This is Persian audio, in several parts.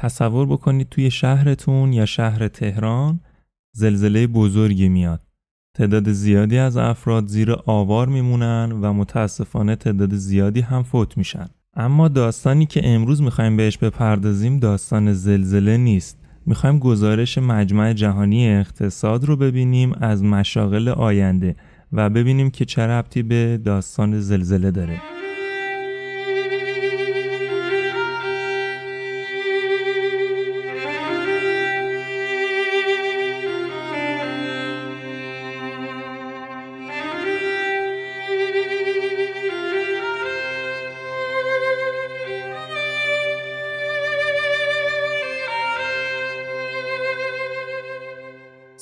تصور بکنید توی شهرتون یا شهر تهران زلزله بزرگی میاد. تعداد زیادی از افراد زیر آوار میمونن و متاسفانه تعداد زیادی هم فوت میشن. اما داستانی که امروز می‌خوایم بهش بپردازیم داستان زلزله نیست. می‌خوایم گزارش مجمع جهانی اقتصاد رو ببینیم از مشاغل آینده و ببینیم که چه ربطی به داستان زلزله داره.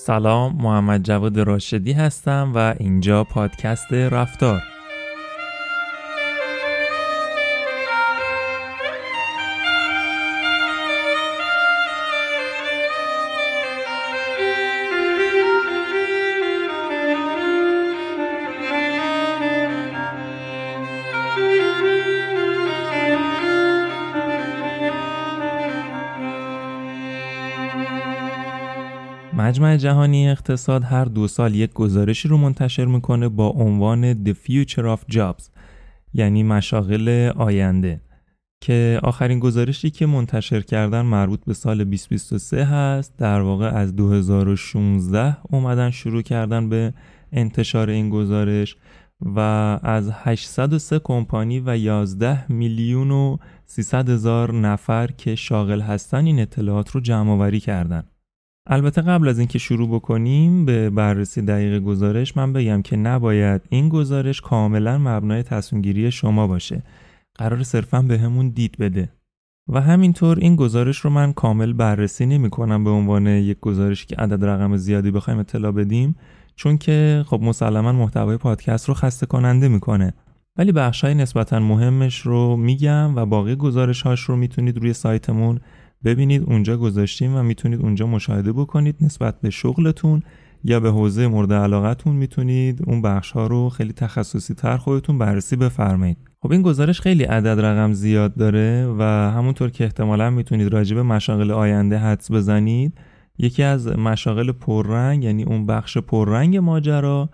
سلام محمد جواد راشدی هستم و اینجا پادکست رفتار. مجمع جهانی اقتصاد هر دو سال یک گزارشی رو منتشر می‌کنه با عنوان The Future of Jobs یعنی مشاغل آینده که آخرین گزارشی که منتشر کردن مربوط به سال 2023 هست. در واقع از 2016 اومدن شروع کردن به انتشار این گزارش و از 803 کمپانی و 11 میلیون و 300 هزار نفر که شاغل هستن این اطلاعات رو جمع آوری کردن. البته قبل از اینکه شروع بکنیم به بررسی دقیق گزارش من بگم که نباید این گزارش کاملا مبنای تصمیم گیری شما باشه. قرار صرفا به همون دید بده. و همینطور این گزارش رو من کامل بررسی نمی کنم به عنوان یک گزارش که عدد رقم زیادی بخوایم اطلاع بدیم چون که خب مسلما محتوای پادکست رو خسته کننده می‌کنه. ولی بخشای نسبتا مهمش رو میگم و باقی گزارش هاش رو می‌تونید روی سایتمون ببینید اونجا گذاشتیم و می‌تونید اونجا مشاهده بکنید نسبت به شغلتون یا به حوزه مورد علاقتون می‌تونید اون بخش ها رو خیلی تخصصی تر خودتون بررسی بفرمایید. خب این گزارش خیلی عدد رقم زیاد داره و همونطور که احتمالا می‌تونید راجع به مشاغل آینده حدس بزنید یکی از مشاغل پررنگ یعنی اون بخش پررنگ ماجرا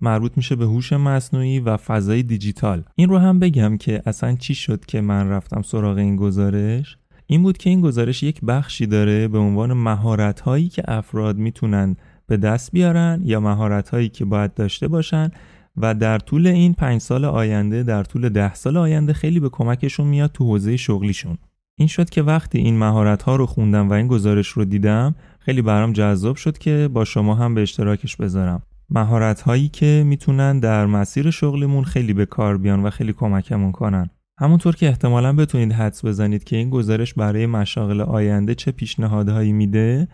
مربوط میشه به هوش مصنوعی و فضای دیجیتال. این رو هم بگم که اصلا چی شد که من رفتم سراغ این گزارش؟ این بود که این گزارش یک بخشی داره به عنوان مهارت هایی که افراد می‌تونن به دست بیارن یا مهارت هایی که باید داشته باشن و در طول این پنج سال آینده در طول ده سال آینده خیلی به کمکشون میاد تو حوزه شغلیشون. این شد که وقتی این مهارت ها رو خوندم و این گزارش رو دیدم خیلی برام جذاب شد که با شما هم به اشتراکش بذارم. مهارت هایی که می‌تونن در مسیر شغلیمون خیلی به کار بیان و خیلی کمکمون کنن. همونطور که احتمالا بتونید حدس بزنید که این گزارش برای مشاغل آینده چه پیشنهادهایی میده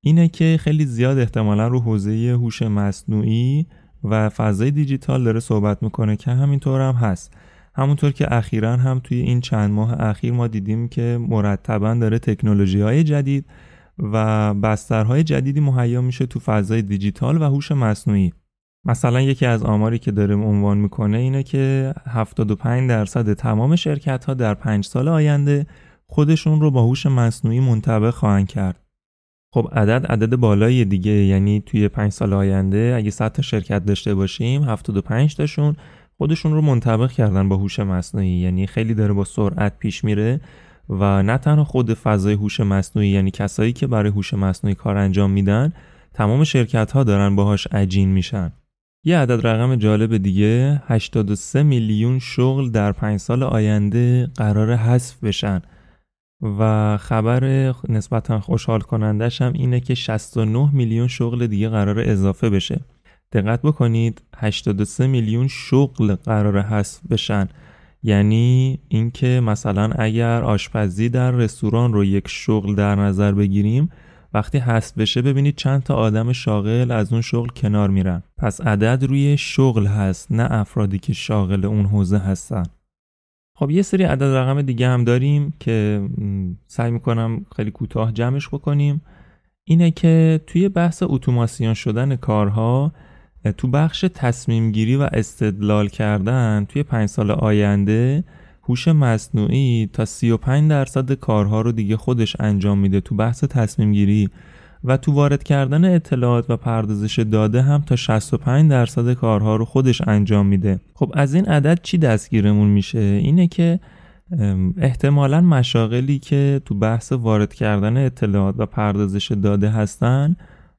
اینه که خیلی زیاد احتمالا رو حوزه هوش مصنوعی و فضای دیجیتال داره صحبت می‌کنه که همینطور هم هست. همونطور که اخیرا هم توی این چند ماه اخیر ما دیدیم که مرتبا داره تکنولوژی های جدید و بسترهای جدیدی مهیا میشه تو فضای دیجیتال و هوش مصنوعی. مثلا یکی از آماری که داره عنوان می‌کنه اینه که 75 درصد تمام شرکت ها در 5 سال آینده خودشون رو با هوش مصنوعی منطبق خواهند کرد. خب عدد عدد بالایی دیگه یعنی توی 5 سال آینده اگه 100 تا شرکت داشته باشیم 75 تاشون خودشون رو منطبق کردن با هوش مصنوعی یعنی خیلی داره با سرعت پیش میره و نه تنها خود فضای هوش مصنوعی یعنی کسایی که برای هوش مصنوعی کار انجام میدن تمام شرکت ها دارن باهاش عجین میشن یه عدد رقم جالب دیگه. 83 میلیون شغل در 5 سال آینده قرار حذف بشن. و خبر نسبتا خوشحال کنندش هم اینه که 69 میلیون شغل دیگه قرار اضافه بشه. دقت بکنید 83 میلیون شغل قرار حذف بشن. یعنی اینکه مثلا اگر آشپزی در رستوران رو یک شغل در نظر بگیریم وقتی هست بشه ببینید چند تا آدم شاغل از اون شغل کنار میرن. پس عدد روی شغل هست نه افرادی که شاغل اون حوزه هستن. خب یه سری عدد رقم دیگه هم داریم که سعی می‌کنم خیلی کوتاه جمعش بکنیم. اینه که توی بحث اتوماسیون شدن کارها تو بخش تصمیم گیری و استدلال کردن توی پنج سال آینده هوش مصنوعی تا 35 درصد کارها رو دیگه خودش انجام میده تو بحث تصمیم گیری و تو وارد کردن اطلاعات و پردازش داده هم تا 65 درصد کارها رو خودش انجام میده. خب از این عدد چی دستگیرمون میشه؟ اینه که احتمالا مشاغلی که تو بحث وارد کردن اطلاعات و پردازش داده هستن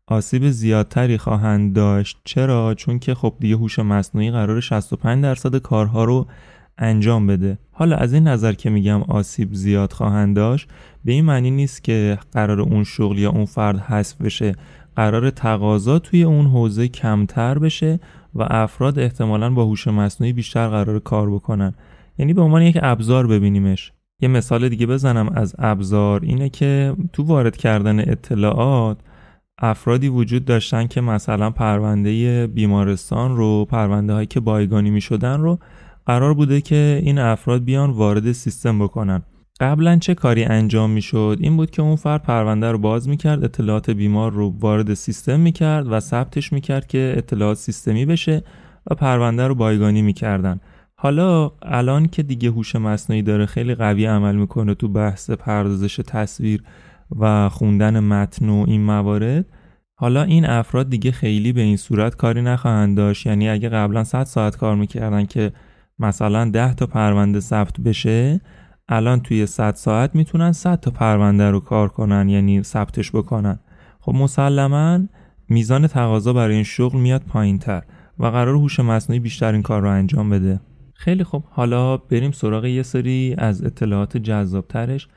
آسیب زیادتری خواهند داشت. چرا؟ چون که خب دیگه هوش مصنوعی قرار 65 درصد کارها رو انجام بده. حالا از این نظر که میگم آسیب زیاد خواهند داشت به این معنی نیست که قرار اون شغل یا اون فرد حذف بشه. قرار تقاضا توی اون حوزه کمتر بشه و افراد احتمالا با هوش مصنوعی بیشتر قرار کار بکنن. یعنی به عنوان یک ابزار ببینیمش. یه مثال دیگه بزنم از ابزار اینه که تو وارد کردن اطلاعات افرادی وجود داشتن که مثلا پرونده بیمارستان رو پرونده هایی که بایگانی می شدن رو قرار بوده که این افراد بیان وارد سیستم بکنن. قبلا چه کاری انجام می شد این بود که اون فرد پرونده رو باز می کرد اطلاعات بیمار رو وارد سیستم می کرد و ثبتش می کرد که اطلاعات سیستمی بشه و پرونده رو بایگانی می کردن. حالا الان که دیگه هوش مصنوعی داره خیلی قوی عمل می‌کنه تو بحث پردازش تصویر و خوندن متن و این موارد حالا این افراد دیگه خیلی به این صورت کاری نخواهند داشت. یعنی اگه قبلا 100 ساعت کار می‌کردن که مثلا 10 تا پرونده ثبت بشه الان توی 100 ساعت می‌تونن 100 تا پرونده رو کار کنن یعنی ثبتش بکنن. خب مسلما میزان تقاضا برای این شغل میاد پایین تر و قرار هوش مصنوعی بیشتر این کار رو انجام بده. خیلی خب حالا بریم سراغ یه سری از اطلاعات جذابترش.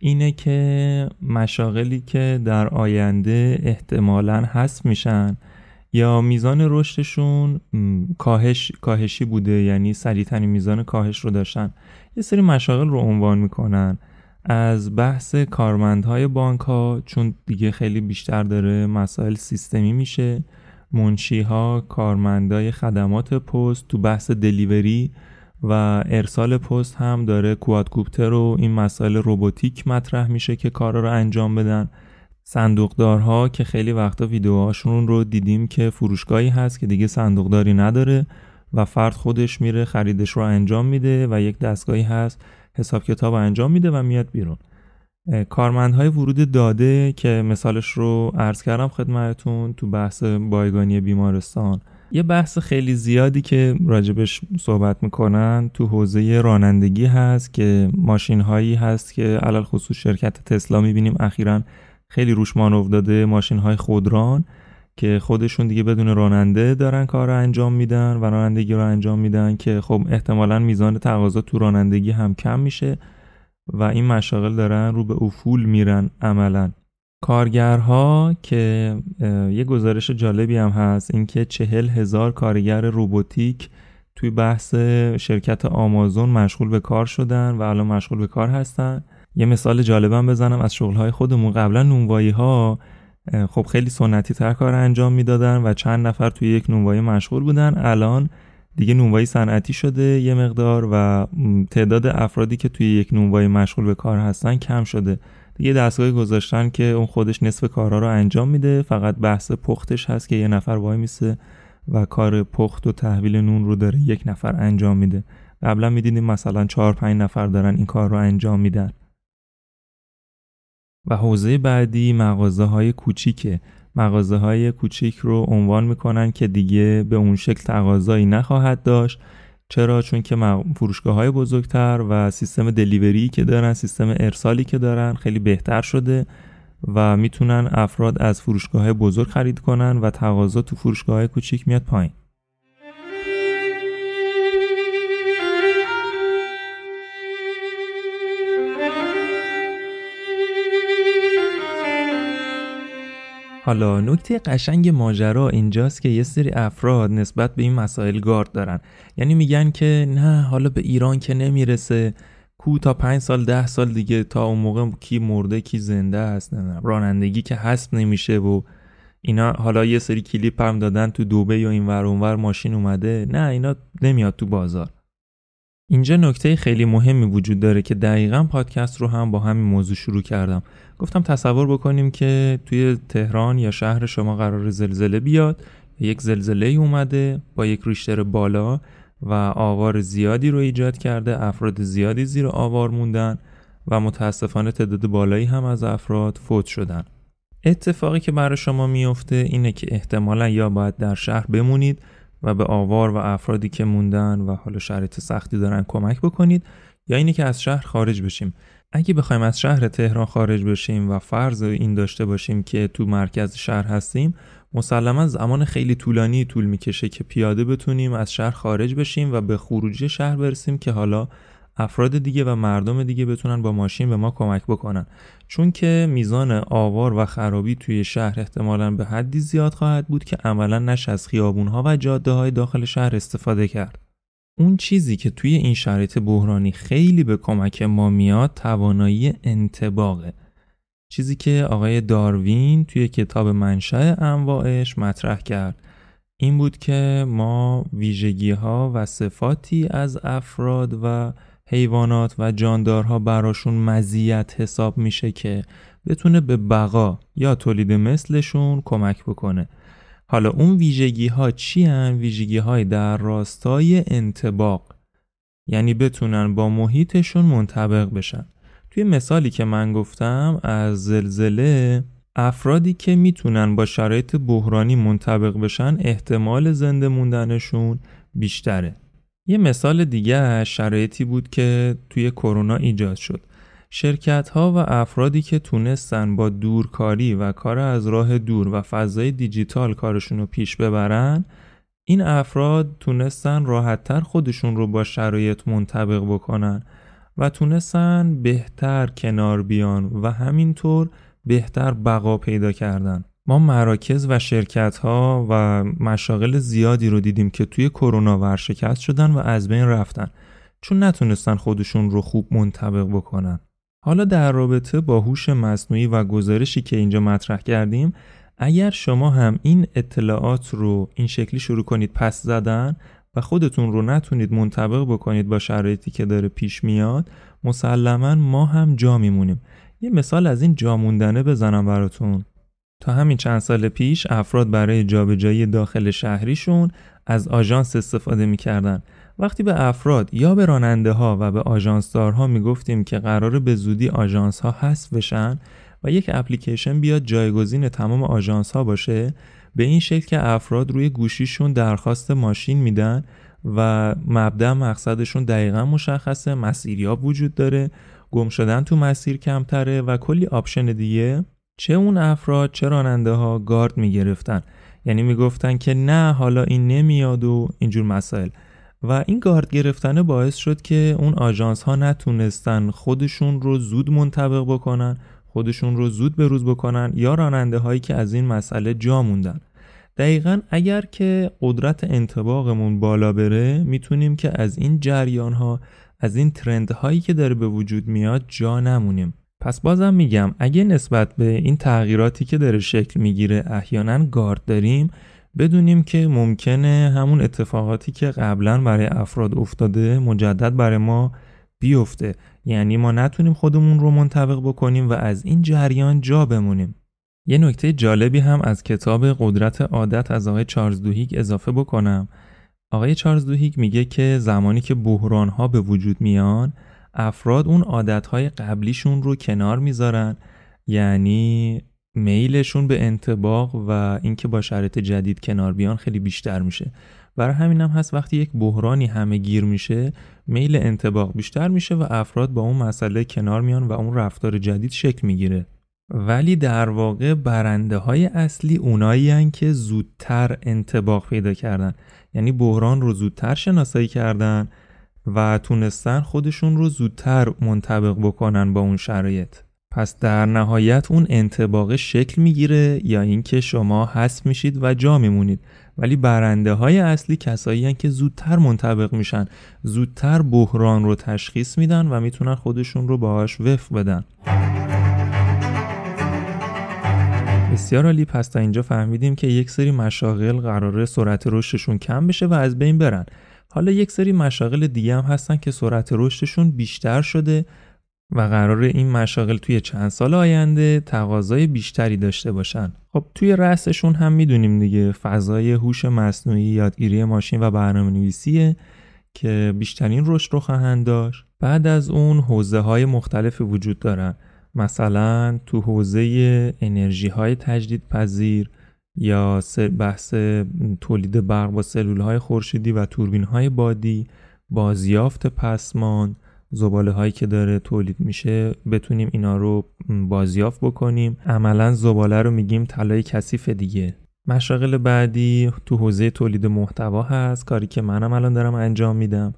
اینه که مشاغلی که در آینده احتمالا هست میشن یا میزان رشدشون کاهش کاهشی بوده یعنی سریعترین میزان کاهش رو داشتن. یه سری مشاغل رو عنوان می‌کنن. از بحث کارمندهای بانک ها چون دیگه خیلی بیشتر داره مسائل سیستمی میشه. منشی ها کارمندای خدمات پست تو بحث دلیوری و ارسال پست هم داره کوادکوپتر و این مسائل روباتیک مطرح میشه که کارا رو انجام بدن. صندوقدارها که خیلی وقتا ویدیوهاشون رو دیدیم که فروشگاهی هست که دیگه صندوقداری نداره و فرد خودش میره خریدش رو انجام میده و یک دستگاهی هست حساب کتاب انجام میده و میاد بیرون. کارمندهای ورود داده که مثالش رو عرض کردم خدمتون تو بحث بایگانی بیمارستان. یه بحث خیلی زیادی که راجبش صحبت می‌کنن تو حوزه رانندگی هست که ماشین هایی هست که علال خصوص شرکت تسلا می‌بینیم اخیرا خیلی روش مانو داده ماشین های خودران که خودشون دیگه بدون راننده دارن کار رو انجام میدن و رانندگی رو انجام میدن که خب احتمالا میزان تقاضا تو رانندگی هم کم میشه و این مشاغل دارن رو به افول میرن عملا. کارگرها که یه گزارش جالبی هم هست اینکه چهل هزار کارگر روبوتیک توی بحث شرکت آمازون مشغول به کار شدن و الان مشغول به کار هستن. یه مثال جالبم بزنم از شغلهای خودمون. قبلا نونوایی ها خب خیلی سنتی تر کار انجام می‌دادن و چند نفر توی یک نونوایی مشغول بودن. الان دیگه نونوایی صنعتی شده یه مقدار و تعداد افرادی که توی یک نونوایی مشغول به کار هستن کم شده. دیگه دستگاهی گذاشتن که اون خودش نصف کارها رو انجام میده. فقط بحث پختش هست که یه نفر وای میسه و کار پخت و تحویل نون رو داره یک نفر انجام میده. قبلا می‌دیدیم مثلا چهار پنج نفر دارن این کار رو انجام میدن. و حوزه بعدی مغازه های کوچیکه. مغازه های کوچیک رو عنوان می‌کنن که دیگه به اون شکل تقاضایی نخواهد داشت. چرا؟ چون که فروشگاه های بزرگتر و سیستم دلیوری که دارن سیستم ارسالی که دارن خیلی بهتر شده و می‌تونن افراد از فروشگاه بزرگ خرید کنن و تقاضا تو فروشگاه های کوچیک میاد پایین. حالا نکته قشنگ ماجرا اینجاست که یه سری افراد نسبت به این مسائل گارد دارن. یعنی میگن که نه حالا به ایران که نمی‌رسه. کو تا پنج سال ده سال دیگه تا اون موقع کی مرده کی زنده هست نه رانندگی که حسب نمیشه و اینا. حالا یه سری کلیپ هم دادن تو دوبه یا این ور اونور ماشین اومده. نه اینا نمیاد تو بازار. اینجا نکته خیلی مهمی وجود داره که دقیقا پادکست رو هم با همین موضوع شروع کردم. گفتم تصور بکنیم که توی تهران یا شهر شما قرار زلزله بیاد یک زلزله اومده با یک ریشتر بالا و آوار زیادی رو ایجاد کرده افراد زیادی زیر آوار موندن و متاسفانه تعداد بالایی هم از افراد فوت شدن. اتفاقی که برای شما میفته اینه که احتمالا یا باید در شهر بمونید و به آوار و افرادی که موندن و حالا شرایط سختی دارن کمک بکنید یا اینه که از شهر خارج بشیم. اگه بخوایم از شهر تهران خارج بشیم و فرض این داشته باشیم که تو مرکز شهر هستیم مسلما زمان خیلی طولانی طول می‌کشه که پیاده بتونیم از شهر خارج بشیم و به خروجی شهر برسیم که حالا افراد دیگه و مردم دیگه بتونن با ماشین به ما کمک بکنن. چون که میزان آوار و خرابی توی شهر احتمالا به حدی زیاد خواهد بود که عملا نش از خیابونها و جاده های داخل شهر استفاده کرد. اون چیزی که توی این شرایط بحرانی خیلی به کمک ما میاد توانایی انتباقه. چیزی که آقای داروین توی کتاب منشأ انواعش مطرح کرد. این بود که ما ویژگی ها و صفاتی از افراد و حیوانات و جاندارها براشون مزیت حساب میشه که بتونه به بقا یا تولید مثلشون کمک بکنه. حالا اون ویژگی ها چی هن؟ ویژگی های در راستای انتباق. یعنی بتونن با محیطشون منطبق بشن. توی مثالی که من گفتم از زلزله افرادی که می‌تونن با شرایط بحرانی منطبق بشن احتمال زنده موندنشون بیشتره. یه مثال دیگه شرایطی بود که توی کرونا ایجاد شد. شرکت ها و افرادی که تونستن با دورکاری و کار از راه دور و فضای دیجیتال کارشون رو پیش ببرن این افراد تونستن راحتتر خودشون رو با شرایط منطبق بکنن و تونستن بهتر کنار بیان و همینطور بهتر بقا پیدا کردن. ما مراکز و شرکت ها و مشاغل زیادی رو دیدیم که توی کرونا ورشکست شدن و از بین رفتن. چون نتونستن خودشون رو خوب منطبق بکنن. حالا در رابطه با هوش مصنوعی و گزارشی که اینجا مطرح کردیم اگر شما هم این اطلاعات رو این شکلی شروع کنید پس زدن و خودتون رو نتونید منطبق بکنید با شرایطی که داره پیش میاد مسلما ما هم جا میمونیم. یه مثال از این جا موندنه بزنم براتون. تا همین چند سال پیش افراد برای جابجایی داخل شهریشون از آژانس استفاده می‌کردن. وقتی به افراد یا به راننده ها و به آژانسدارها می‌گفتیم که قرار به زودی آژانس ها حذف بشن و یک اپلیکیشن بیاد جایگزین تمام آژانس ها باشه به این شکل که افراد روی گوشیشون درخواست ماشین میدن و مبدا مقصدشون دقیقا مشخصه مسیریاب وجود داره گم شدن تو مسیر کمتره و کلی option دیگه چه اون افراد چه راننده ها گارد می‌گرفتن. یعنی می‌گفتن که نه حالا این نمیاد و اینجور مسائل. و این گارد گرفتن باعث شد که اون آژانس ها نتونستن خودشون رو زود منطبق بکنن خودشون رو زود به روز بکنن یا راننده هایی که از این مسئله جا موندن. دقیقا اگر که قدرت انتباقمون بالا بره می‌تونیم که از این جریان ها از این ترند هایی که داره به وجود میاد جا نمونیم. پس بازم میگم اگه نسبت به این تغییراتی که داره شکل می‌گیره احیانا گارد داریم بدونیم که ممکنه همون اتفاقاتی که قبلا برای افراد افتاده مجدد برای ما بیفته. یعنی ما نتونیم خودمون رو منطبق بکنیم و از این جریان جا بمونیم. یه نکته جالبی هم از کتاب قدرت عادت از آقای چارلز دوهیگ اضافه بکنم. آقای چارلز دوهیگ میگه که زمانی که بحران ها به وجود میان افراد اون عادتهای قبلیشون رو کنار می‌ذارن یعنی میلشون به انتباق و اینکه با شرایط جدید کنار بیان خیلی بیشتر میشه. برای همین هم هست وقتی یک بحرانی همه گیر میشه میل انتباق بیشتر میشه و افراد با اون مسئله کنار میان و اون رفتار جدید شکل می‌گیره. ولی در واقع برنده های اصلی اونایی که زودتر انتباق پیدا کردن. یعنی بحران رو زودتر شناسایی کردن و تونستن خودشون رو زودتر منطبق بکنن با اون شرایط. پس در نهایت اون انتباق شکل می‌گیره یا اینکه شما حذف میشید و جا میمونید. ولی برنده های اصلی کسایی که زودتر منطبق میشن زودتر بحران رو تشخیص میدن و می‌تونن خودشون رو باهاش وفق بدن. بسیار عالی. پس تا اینجا فهمیدیم که یک سری مشاغل قراره سرعت رشدشون کم بشه و از بین برن. حالا یک سری مشاغل دیگه هم هستن که سرعت رشدشون بیشتر شده و قرار این مشاغل توی چند سال آینده تقاضای بیشتری داشته باشن. خب توی رأسشون هم می‌دونیم دیگه فضای هوش مصنوعی یادگیری ماشین و برنامه نویسیه که بیشترین رشد رو خواهند داشت. بعد از اون حوزه های مختلفی وجود دارن. مثلا تو حوزه انرژی های تجدید پذیر یا بحث تولید برق با سلول های خورشیدی و توربین های بادی بازیافت پسمان زباله هایی که داره تولید میشه بتونیم اینا رو بازیافت بکنیم. عملا زباله رو میگیم طلای کثیف دیگه. مشاغل بعدی تو حوزه تولید محتوا هست کاری که منم الان دارم انجام میدم.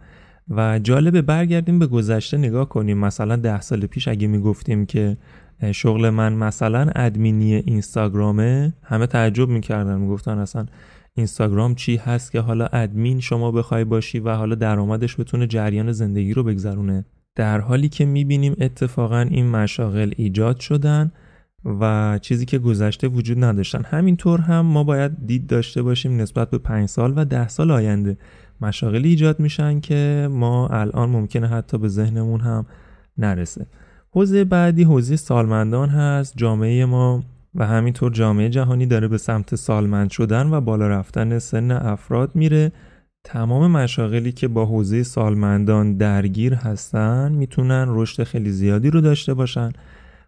و جالبه برگردیم به گذشته نگاه کنیم. مثلا ده سال پیش اگه می‌گفتیم که شغل من مثلا ادمینی اینستاگرامه؟ همه تعجب می‌کردن می‌گفتن اصلا اینستاگرام چی هست که حالا ادمین شما بخوای باشی و حالا درآمدش بتونه جریان زندگی رو بگذرونه. در حالی که می‌بینیم اتفاقا این مشاغل ایجاد شدن و چیزی که گذشته وجود نداشتن. همینطور هم ما باید دید داشته باشیم نسبت به پنج سال و ده سال آینده مشاغلی ایجاد میشن که ما الان ممکنه حتی به ذهنمون هم نرسه. حوزه بعدی حوزه سالمندان هست جامعه ما و همینطور جامعه جهانی داره به سمت سالمند شدن و بالا رفتن سن افراد میره. تمام مشاغلی که با حوزه سالمندان درگیر هستن می‌تونن رشد خیلی زیادی رو داشته باشن.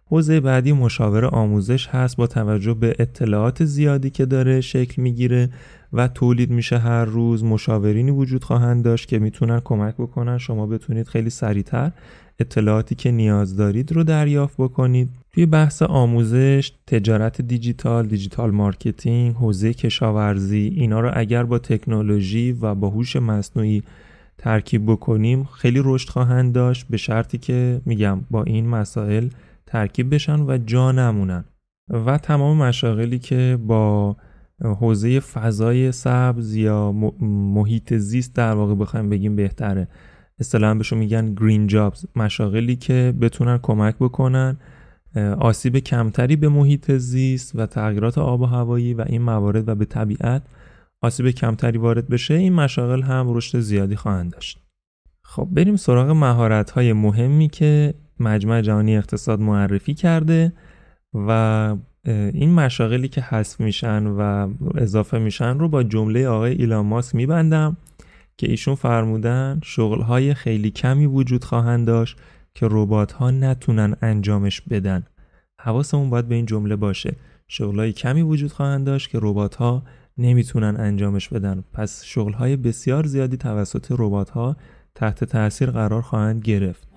حوزه بعدی مشاور آموزش هست با توجه به اطلاعات زیادی که داره شکل می‌گیره و تولید میشه هر روز. مشاورینی وجود خواهند داشت که می‌تونن کمک بکنن. شما بتونید خیلی سریعتر اطلاعاتی که نیاز دارید رو دریافت بکنید. توی بحث آموزش تجارت دیجیتال digital marketing حوزه کشاورزی اینا رو اگر با تکنولوژی و با هوش مصنوعی ترکیب بکنیم خیلی رشد خواهند داشت. به شرطی که میگم با این مسائل ترکیب بشن و جا نمونن. و تمام مشاغلی که با حوزه فضای سبز یا محیط زیست در واقع بخوایم بگیم بهتره. اصطلاحا بهشون میگن گرین جابز مشاغلی که بتونن کمک بکنن آسیب کمتری به محیط زیست و تغییرات آب و هوایی و این موارد و به طبیعت آسیب کمتری وارد بشه. این مشاغل هم رشد زیادی خواهند داشت. خب بریم سراغ مهارت های مهمی که مجمع جهانی اقتصاد معرفی کرده و این مشاغلی که حذف میشن و اضافه میشن رو با جمله آقای ایلان ماسک میبندم که ایشون فرمودن شغلهای خیلی کمی وجود خواهند داشت که ربات ها نتونن انجامش بدن. حواسمون باید به این جمله باشه. شغلهای کمی وجود خواهند داشت که ربات ها نمی‌تونن انجامش بدن. پس شغلهای بسیار زیادی توسط ربات ها تحت تاثیر قرار خواهند گرفت.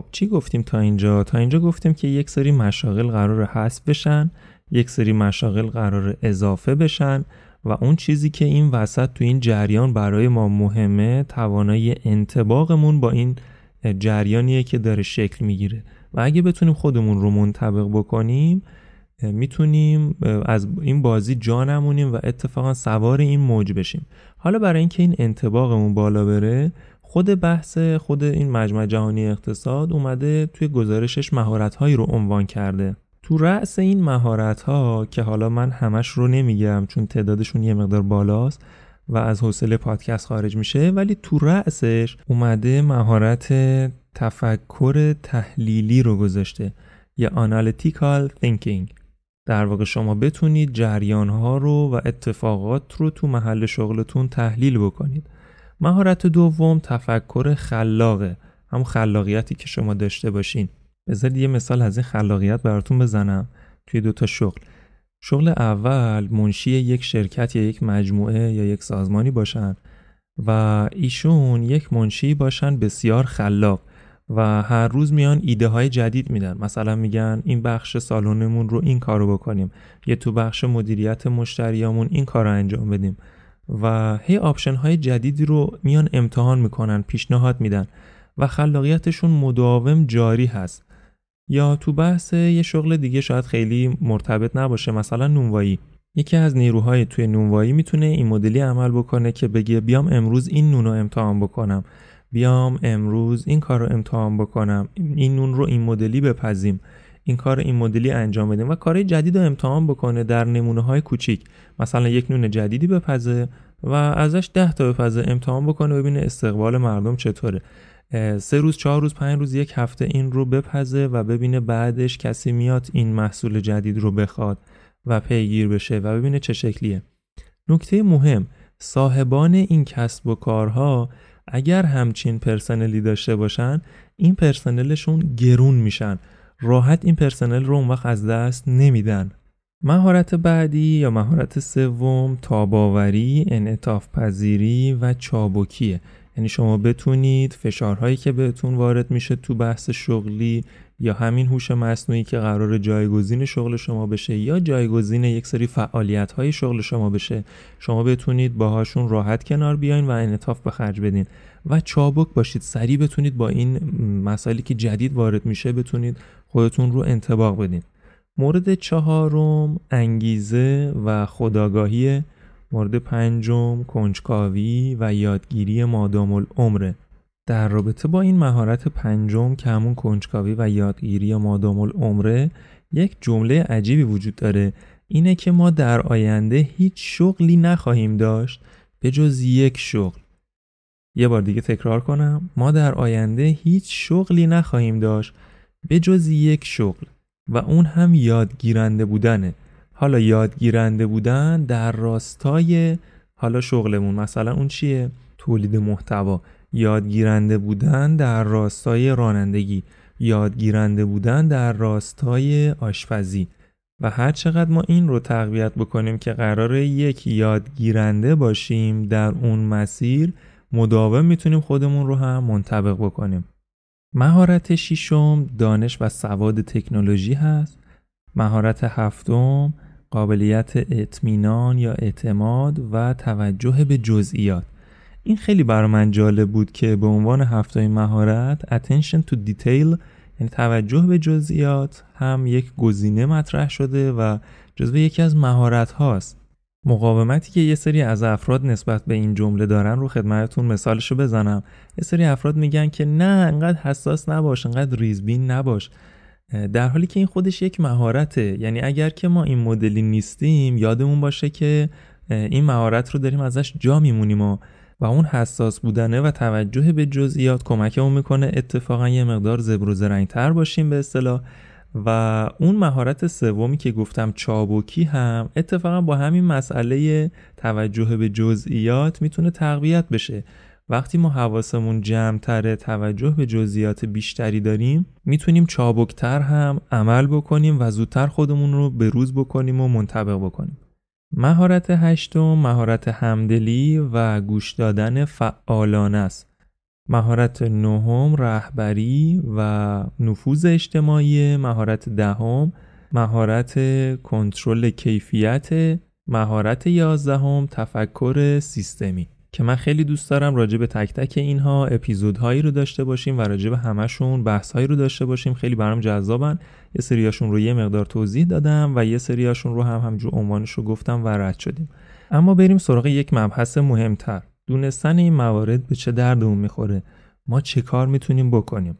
خب چی گفتیم تا اینجا؟ تا اینجا گفتیم که یک سری مشاغل قرار حذف بشن یک سری مشاغل قرار اضافه بشن و اون چیزی که این وسط تو این جریان برای ما مهمه توانایی انتباقمون با این جریانیه که داره شکل می‌گیره. و اگه بتونیم خودمون رو منطبق بکنیم می‌تونیم از این بازی جا نمونیم و اتفاقا سوار این موج بشیم. حالا برای اینکه این انتباقمون بالا بره خود بحث خود این مجمع جهانی اقتصاد اومده توی گزارشش مهارت هایی رو عنوان کرده. تو رأس این مهارت ها که حالا من همش رو نمیگم چون تعدادشون یه مقدار بالاست و از حوصله پادکست خارج میشه ولی تو رأسش اومده مهارت تفکر تحلیلی رو گذاشته یا analytical thinking. در واقع شما بتونید جریان ها رو و اتفاقات رو تو محل شغلتون تحلیل بکنید. مهارت دوم تفکر خلاقه. هم خلاقیتی که شما داشته باشین. بذارید یه مثال از این خلاقیت براتون بزنم توی دوتا شغل. شغل اول منشی یک شرکت یا یک مجموعه یا یک سازمانی باشن و ایشون یک منشی باشن بسیار خلاق و هر روز میان ایده های جدید میدن. مثلا میگن این بخش سالونمون رو این کارو بکنیم. یه تو بخش مدیریت مشتریامون این کار رو انجام بدیم. و هی option های جدیدی رو میان امتحان می‌کنن پیشنهاد میدن و خلاقیتشون مداوم جاری هست. یا تو بحث یه شغل دیگه شاید خیلی مرتبط نباشه مثلا نونوایی. یکی از نیروهای توی نونوایی می‌تونه این مدلی عمل بکنه که بگه بیام امروز این نون رو امتحان بکنم. بیام امروز این کار رو امتحان بکنم. این نون رو این مدلی بپزیم. این کار این مدلی انجام بدیم و کار جدید رو امتحان بکنه در نمونه های کوچیک. مثلا یک نون جدیدی بپزه و ازش ده تا بپزه امتحان بکنه ببینه استقبال مردم چطوره. سه روز چهار روز پنج روز یک هفته این رو بپزه و ببینه بعدش کسی میاد این محصول جدید رو بخواد و پیگیر بشه و ببینه چه شکلیه. نکته مهم صاحبان این کسب و کارها اگر همچین پرسنلی داشته باشن این پرسنلشون گرون میشن. راحت این پرسنل رو اون وقت از دست نمیدن. مهارت بعدی یا مهارت سوم تاباوری، انعطاف پذیری و چابکیه. یعنی شما بتونید فشارهایی که بهتون وارد میشه تو بحث شغلی یا همین هوش مصنوعی که قرار جایگزین شغل شما بشه یا جایگزین یک سری فعالیت های شغل شما بشه شما بتونید باهاشون راحت کنار بیاین و انعطاف به خرج بدین. و چابک باشید. سریع بتونید با این مسائلی که جدید وارد میشه بتونید خودتون رو انتباق بدین. مورد چهارم انگیزه و خداگاهی. مورد پنجم کنجکاوی و یادگیری مادام العمره در رابطه با این مهارت پنجم که همون کنجکاوی و یادگیری مادام العمره یک جمله عجیبی وجود داره. اینه که ما در آینده هیچ شغلی نخواهیم داشت به جز یک شغل. یه بار دیگه تکرار کنم. ما در آینده هیچ شغلی نخواهیم داشت به جز یک شغل و اون هم یادگیرنده بودنه. حالا یادگیرنده بودن در راستای حالا شغلمون. مثلا اون چیه؟ تولید محتوا. یادگیرنده بودن در راستای رانندگی. یادگیرنده بودن در راستای آشپزی. و هر چقدر ما این رو تقویت بکنیم که قرار یک یادگیرنده باشیم در اون مسیر مداوم می‌تونیم خودمون رو هم منطبق بکنیم. مهارت ششم دانش و سواد تکنولوژی هست. مهارت هفتم قابلیت اطمینان یا اعتماد و توجه به جزئیات. این خیلی برای من جالب بود که به عنوان هفتای مهارت attention to detail یعنی توجه به جزئیات هم یک گزینه مطرح شده و جزو یکی از مهارت هاست مقاومتی که یه سری از افراد نسبت به این جمله دارن رو خدمتتون مثالشو بزنم. یه سری افراد میگن که نه انقدر حساس نباش انقدر ریزبین نباش. در حالی که این خودش یک مهارته. یعنی اگر که ما این مدلی نیستیم یادمون باشه که این مهارت رو داریم ازش جا میمونیم و و اون حساس بودنه و توجه به جزئیات کمکمون می‌کنه. اتفاقا یه مقدار زبر و زرنگتر باشیم به اصطلاح. و اون مهارت سومی که گفتم چابکی هم اتفاقا با همین مسئله توجه به جزئیات می‌تونه تقویت بشه. وقتی ما حواسمون جمعتره توجه به جزئیات بیشتری داریم می‌تونیم چابکتر هم عمل بکنیم و زودتر خودمون رو به روز بکنیم و منطبق بکنیم. مهارت هشتم مهارت همدلی و گوش دادن فعالانه است. مهارت نهم رهبری و نفوذ اجتماعی مهارت دهم مهارت کنترل کیفیت مهارت یازدهم تفکر سیستمی. که من خیلی دوست دارم راجع به تک تک اینها اپیزودهایی رو داشته باشیم و راجع به همشون بحثهایی رو داشته باشیم. خیلی برام جذابن. یه سریاشون رو یه مقدار توضیح دادم و یه سریاشون رو هم همجور عنوانش رو گفتم و رد شدیم. اما بریم سراغ یک مبحث مهمتر. دونستن این موارد به چه دردمون می‌خوره؟ ما چه کار می‌تونیم بکنیم؟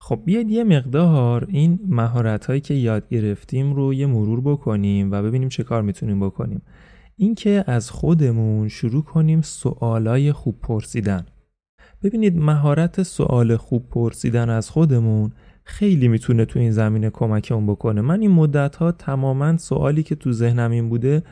خب بیاید یه مقدار این مهارت هایی که یاد گرفتیم رو یه مرور بکنیم و ببینیم چه کار می‌تونیم بکنیم. اینکه از خودمون شروع کنیم سوالای خوب پرسیدن. ببینید مهارت سوال خوب پرسیدن از خودمون خیلی می‌تونه تو این زمینه کمکمون بکنه. من این مدت ها تماما سوالی که تو ذهنم این بوده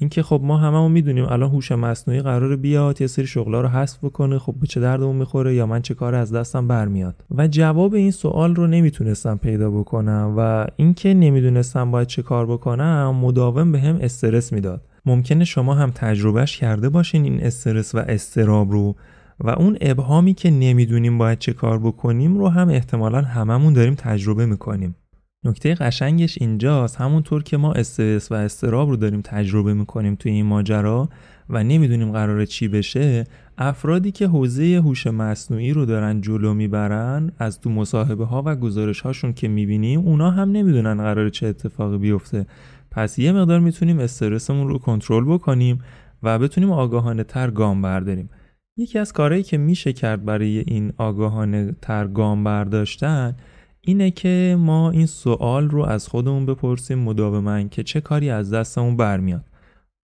اینکه خب ما هممون می‌دونیم الان هوش مصنوعی قرار بیاد یه سری شغلا رو حذف بکنه خب به چه دردمون می‌خوره یا من چه کار از دستم برمیاد؟ و جواب این سوال رو نمی‌تونستم پیدا بکنم و اینکه نمی‌دونستم باید چه کار بکنم مداوم به هم استرس می‌داد. ممکنه شما هم تجربهش کرده باشین این استرس و استراب رو و اون ابهامی که نمی‌دونیم باید چه کار بکنیم رو هم احتمالا هممون داریم تجربه می‌کنیم. نکته قشنگش اینجاست. همونطور که ما استرس و استراب رو داریم تجربه می‌کنیم توی این ماجرا و نمی‌دونیم قراره چی بشه افرادی که حوزه هوش مصنوعی رو دارن جلو می‌برن از تو مصاحبه ها و گزارش هاشون که می‌بینیم اونا هم نمی‌دونن قراره چه اتفاقی بیفته. پس یه مقدار می‌تونیم استرسمون رو کنترل بکنیم و بتونیم آگاهانه تر گام برداریم. یکی از کارهایی که میشه کرد برای این آگاهانه تر گام برداشتن اینه که ما این سوال رو از خودمون بپرسیم مداوما که چه کاری از دستمون برمیاد.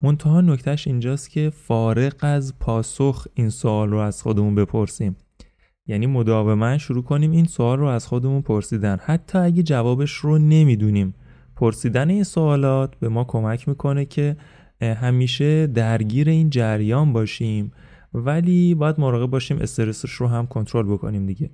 منتها نکتهش اینجاست که فارق از پاسخ این سوال رو از خودمون بپرسیم. یعنی مداوما شروع کنیم این سوال رو از خودمون پرسیدن. حتی اگه جوابش رو نمی‌دونیم پرسیدن این سوالات به ما کمک می‌کنه که همیشه درگیر این جریان باشیم ولی باید مراقب باشیم استرسش رو هم کنترل بکنیم دیگه.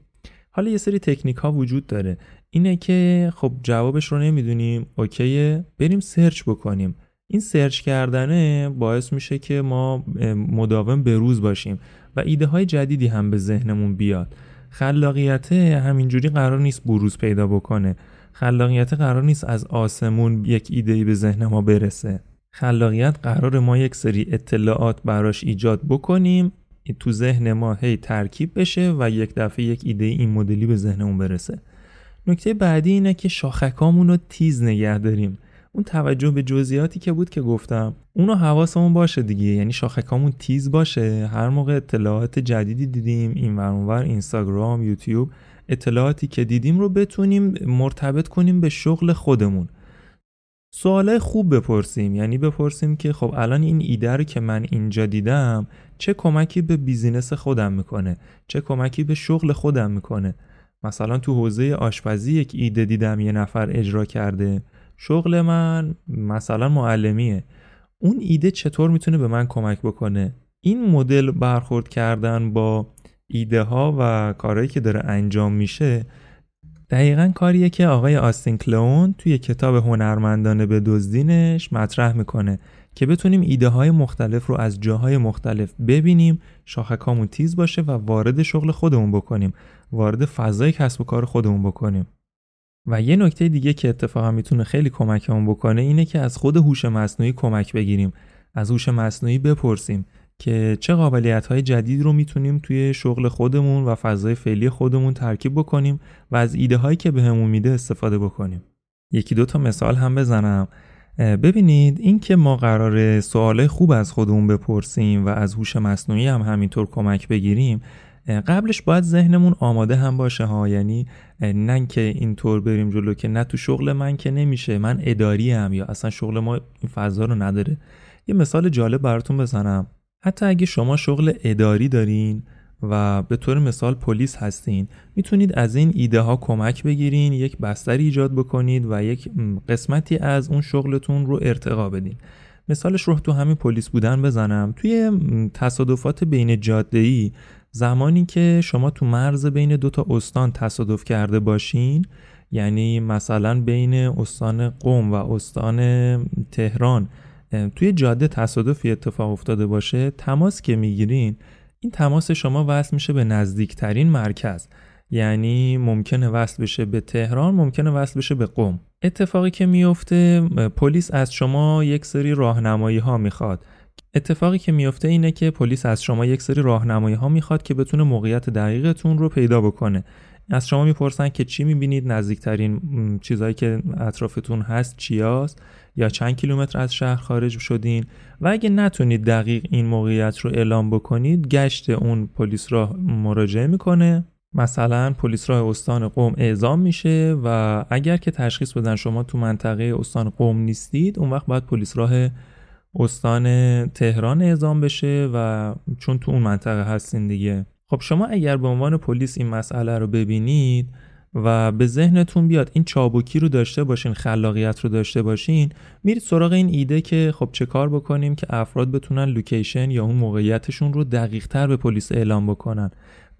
حالا یه سری تکنیک ها وجود داره. اینه که خب جوابش رو نمی‌دونیم. اوکیه. بریم سرچ بکنیم. این سرچ کردنه باعث میشه که ما مداوم به روز باشیم و ایده های جدیدی هم به ذهنمون بیاد. خلاقیت همینجوری قرار نیست بروز پیدا بکنه. خلاقیت قرار نیست از آسمون یک ایده به ذهن ما برسه. خلاقیت قرار ما یک سری اطلاعات براش ایجاد بکنیم تو ذهن ما هی ترکیب بشه و یک دفعه یک ایده این مدلی به ذهنمون برسه. نکته بعدی اینه که شاخکامون رو تیز نگه داریم. اون توجه به جزئیاتی که بود که گفتم. اونو حواسمون باشه دیگه. یعنی شاخکامون تیز باشه. هر موقع اطلاعات جدیدی دیدیم این ور اینستاگرام یوتیوب اطلاعاتی که دیدیم رو بتونیم مرتبط کنیم به شغل خودمون. سوالای خوب بپرسیم. یعنی بپرسیم که خب الان این ایده رو که من اینجا دیدم چه کمکی به بیزینس خودم می‌کنه؟ چه کمکی به شغل خودم می‌کنه؟ مثلا تو حوزه آشپزی یک ایده دیدم یه نفر اجرا کرده. شغل من مثلا معلمیه. اون ایده چطور می‌تونه به من کمک بکنه؟ این مدل برخورد کردن با ایده ها و کارهایی که داره انجام میشه دقیقا کاریه که آقای آستین کلون توی کتاب هنرمندانه به دزدینش مطرح می‌کنه که بتونیم ایده های مختلف رو از جاهای مختلف ببینیم شاخکامون تیز باشه و وارد شغل خودمون بکنیم. وارد فضای کسب و کار خودمون بکنیم. و یه نکته دیگه که اتفاقا می‌تونه خیلی کمکمون بکنه اینه که از خود هوش مصنوعی کمک بگیریم. از هوش مصنوعی بپرسیم. که چه قابلیت های جدید رو می‌تونیم توی شغل خودمون و فضای فعلی خودمون ترکیب بکنیم و از ایده هایی که بهمون به میده استفاده بکنیم. یکی دو تا مثال هم بزنم. ببینید این که ما قرار سوال خوب از خودمون بپرسیم و از هوش مصنوعی هم همینطور کمک بگیریم قبلش باید ذهنمون آماده هم باشه ها. یعنی نه که اینطور بریم جلو که نه تو شغل من که نمیشه من اداری هم یا اصلا شغل ما این فضا رو نداره. یه مثال جالب براتون بزنم. حتی اگه شما شغل اداری دارین و به طور مثال پلیس هستین می‌تونید از این ایده ها کمک بگیرین یک بستری ایجاد بکنید و یک قسمتی از اون شغلتون رو ارتقا بدین. مثالش رو تو همین پلیس بودن بزنم. توی تصادفات بین جاده ای زمانی که شما تو مرز بین دو تا استان تصادف کرده باشین یعنی مثلا بین استان قوم و استان تهران توی جاده تصادفی اتفاق افتاده باشه تماس که می‌گیرین این تماس شما وصل میشه به نزدیکترین مرکز. یعنی ممکنه وصل بشه به تهران ممکنه وصل بشه به قم. اتفاقی که میفته پلیس از شما یک سری راهنمایی ها می‌خواد. اتفاقی که میفته اینه که پلیس از شما یک سری راهنمایی ها می‌خواد که بتونه موقعیت دقیقتون رو پیدا بکنه. از شما می‌پرسن که چی می‌بینید نزدیکترین چیزهایی که اطرافتون هست چیاست. یا چند کیلومتر از شهر خارج شدین و اگه نتونید دقیق این موقعیت رو اعلام بکنید گشت اون پلیس راه مراجعه می‌کنه. مثلا پلیس راه استان قوم اعزام میشه و اگر که تشخیص بدن شما تو منطقه استان قوم نیستید اون وقت باید پلیس راه استان تهران اعزام بشه و چون تو اون منطقه هستین دیگه. خب شما اگر به عنوان پلیس این مسئله رو ببینید و به ذهنتون بیاد این چابکی رو داشته باشین خلاقیت رو داشته باشین میرید سراغ این ایده که خب چه کار بکنیم که افراد بتونن لوکیشن یا اون موقعیتشون رو دقیق تر به پلیس اعلام بکنن.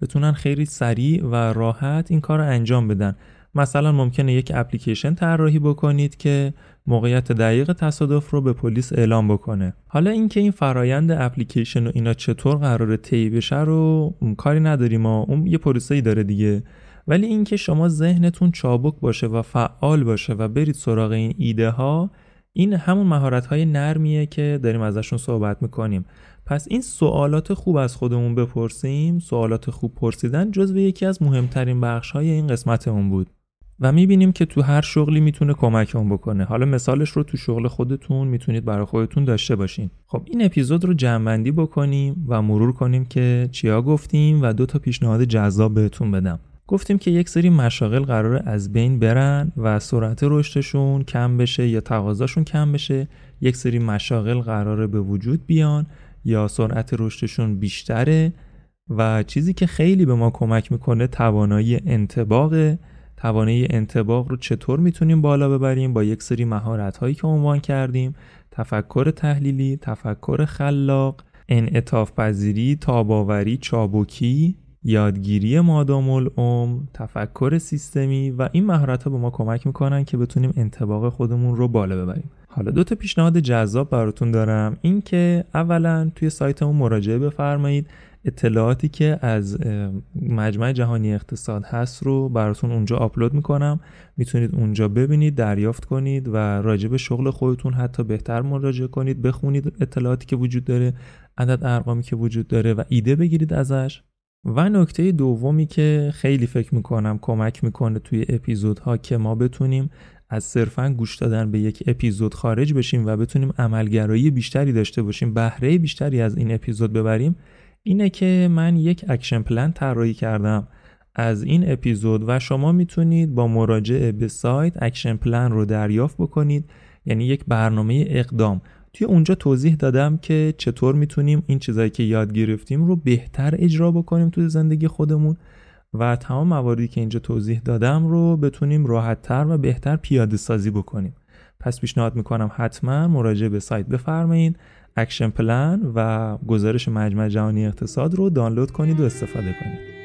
بتونن خیلی سریع و راحت این کار رو انجام بدن. مثلا ممکنه یک اپلیکیشن طراحی بکنید که موقعیت دقیق تصادف رو به پلیس اعلام بکنه. حالا اینکه این فرایند اپلیکیشن و اینا چطور قراره طی بشه رو کاری نداریم ما اون یه پروسه‌ای داره دیگه. ولی اینکه شما ذهنتون چابک باشه و فعال باشه و برید سراغ این ایده ها این همون مهارت های نرمیه که داریم ازشون صحبت می‌کنیم. پس این سوالات خوب از خودمون بپرسیم. سوالات خوب پرسیدن جزو یکی از مهمترین بخش های این قسمتمون بود. و می‌بینیم که تو هر شغلی می‌تونه کمکمون بکنه. حالا مثالش رو تو شغل خودتون می‌تونید برای خودتون داشته باشین. خب این اپیزود رو جمعبندی بکنیم و مرور کنیم که چیا گفتیم و دو تا پیشنهاد جذاب بهتون بدم. گفتیم که یک سری مشاغل قرار از بین برن و سرعت رشدشون کم بشه یا تقاضاشون کم بشه. یک سری مشاغل قراره به وجود بیان یا سرعت رشدشون بیشتره. و چیزی که خیلی به ما کمک می‌کنه توانایی انتباق. توانایی انتباق رو چطور می‌تونیم بالا ببریم؟ با یک سری مهارت هایی که عنوان کردیم. تفکر تحلیلی تفکر خلاق انعطاف پذیری تاباوری چابکی. یادگیری مادام العمر تفکر سیستمی و این مهارت ها به ما کمک می‌کنن که بتونیم انتباق خودمون رو بالا ببریم. حالا دو تا پیشنهاد جذاب براتون دارم. اینکه اولا توی سایتمون مراجعه بفرمایید. اطلاعاتی که از مجمع جهانی اقتصاد هست رو براتون اونجا آپلود می‌کنم. می‌تونید اونجا ببینید دریافت کنید و راجع به شغل خودتون حتی بهتر مراجعه کنید. بخونید اطلاعاتی که وجود داره عدد ارقامی که وجود داره و ایده بگیرید ازش. و نکته دومی که خیلی فکر می‌کنم کمک می‌کنه توی اپیزودها که ما بتونیم از صرفا گوش دادن به یک اپیزود خارج بشیم و بتونیم عملگرایی بیشتری داشته باشیم بهره بیشتری از این اپیزود ببریم اینه که من یک action plan طراحی کردم از این اپیزود و شما می‌تونید با مراجعه به سایت action plan رو دریافت بکنید یعنی یک برنامه اقدام. توی اونجا توضیح دادم که چطور می‌تونیم این چیزایی که یاد گرفتیم رو بهتر اجرا بکنیم توی زندگی خودمون و تمام مواردی که اینجا توضیح دادم رو بتونیم راحتتر و بهتر پیاده سازی بکنیم. پس پیشنهاد می‌کنم حتما مراجعه به سایت بفرمایید action plan و گزارش مجمع جهانی اقتصاد رو دانلود کنید و استفاده کنید.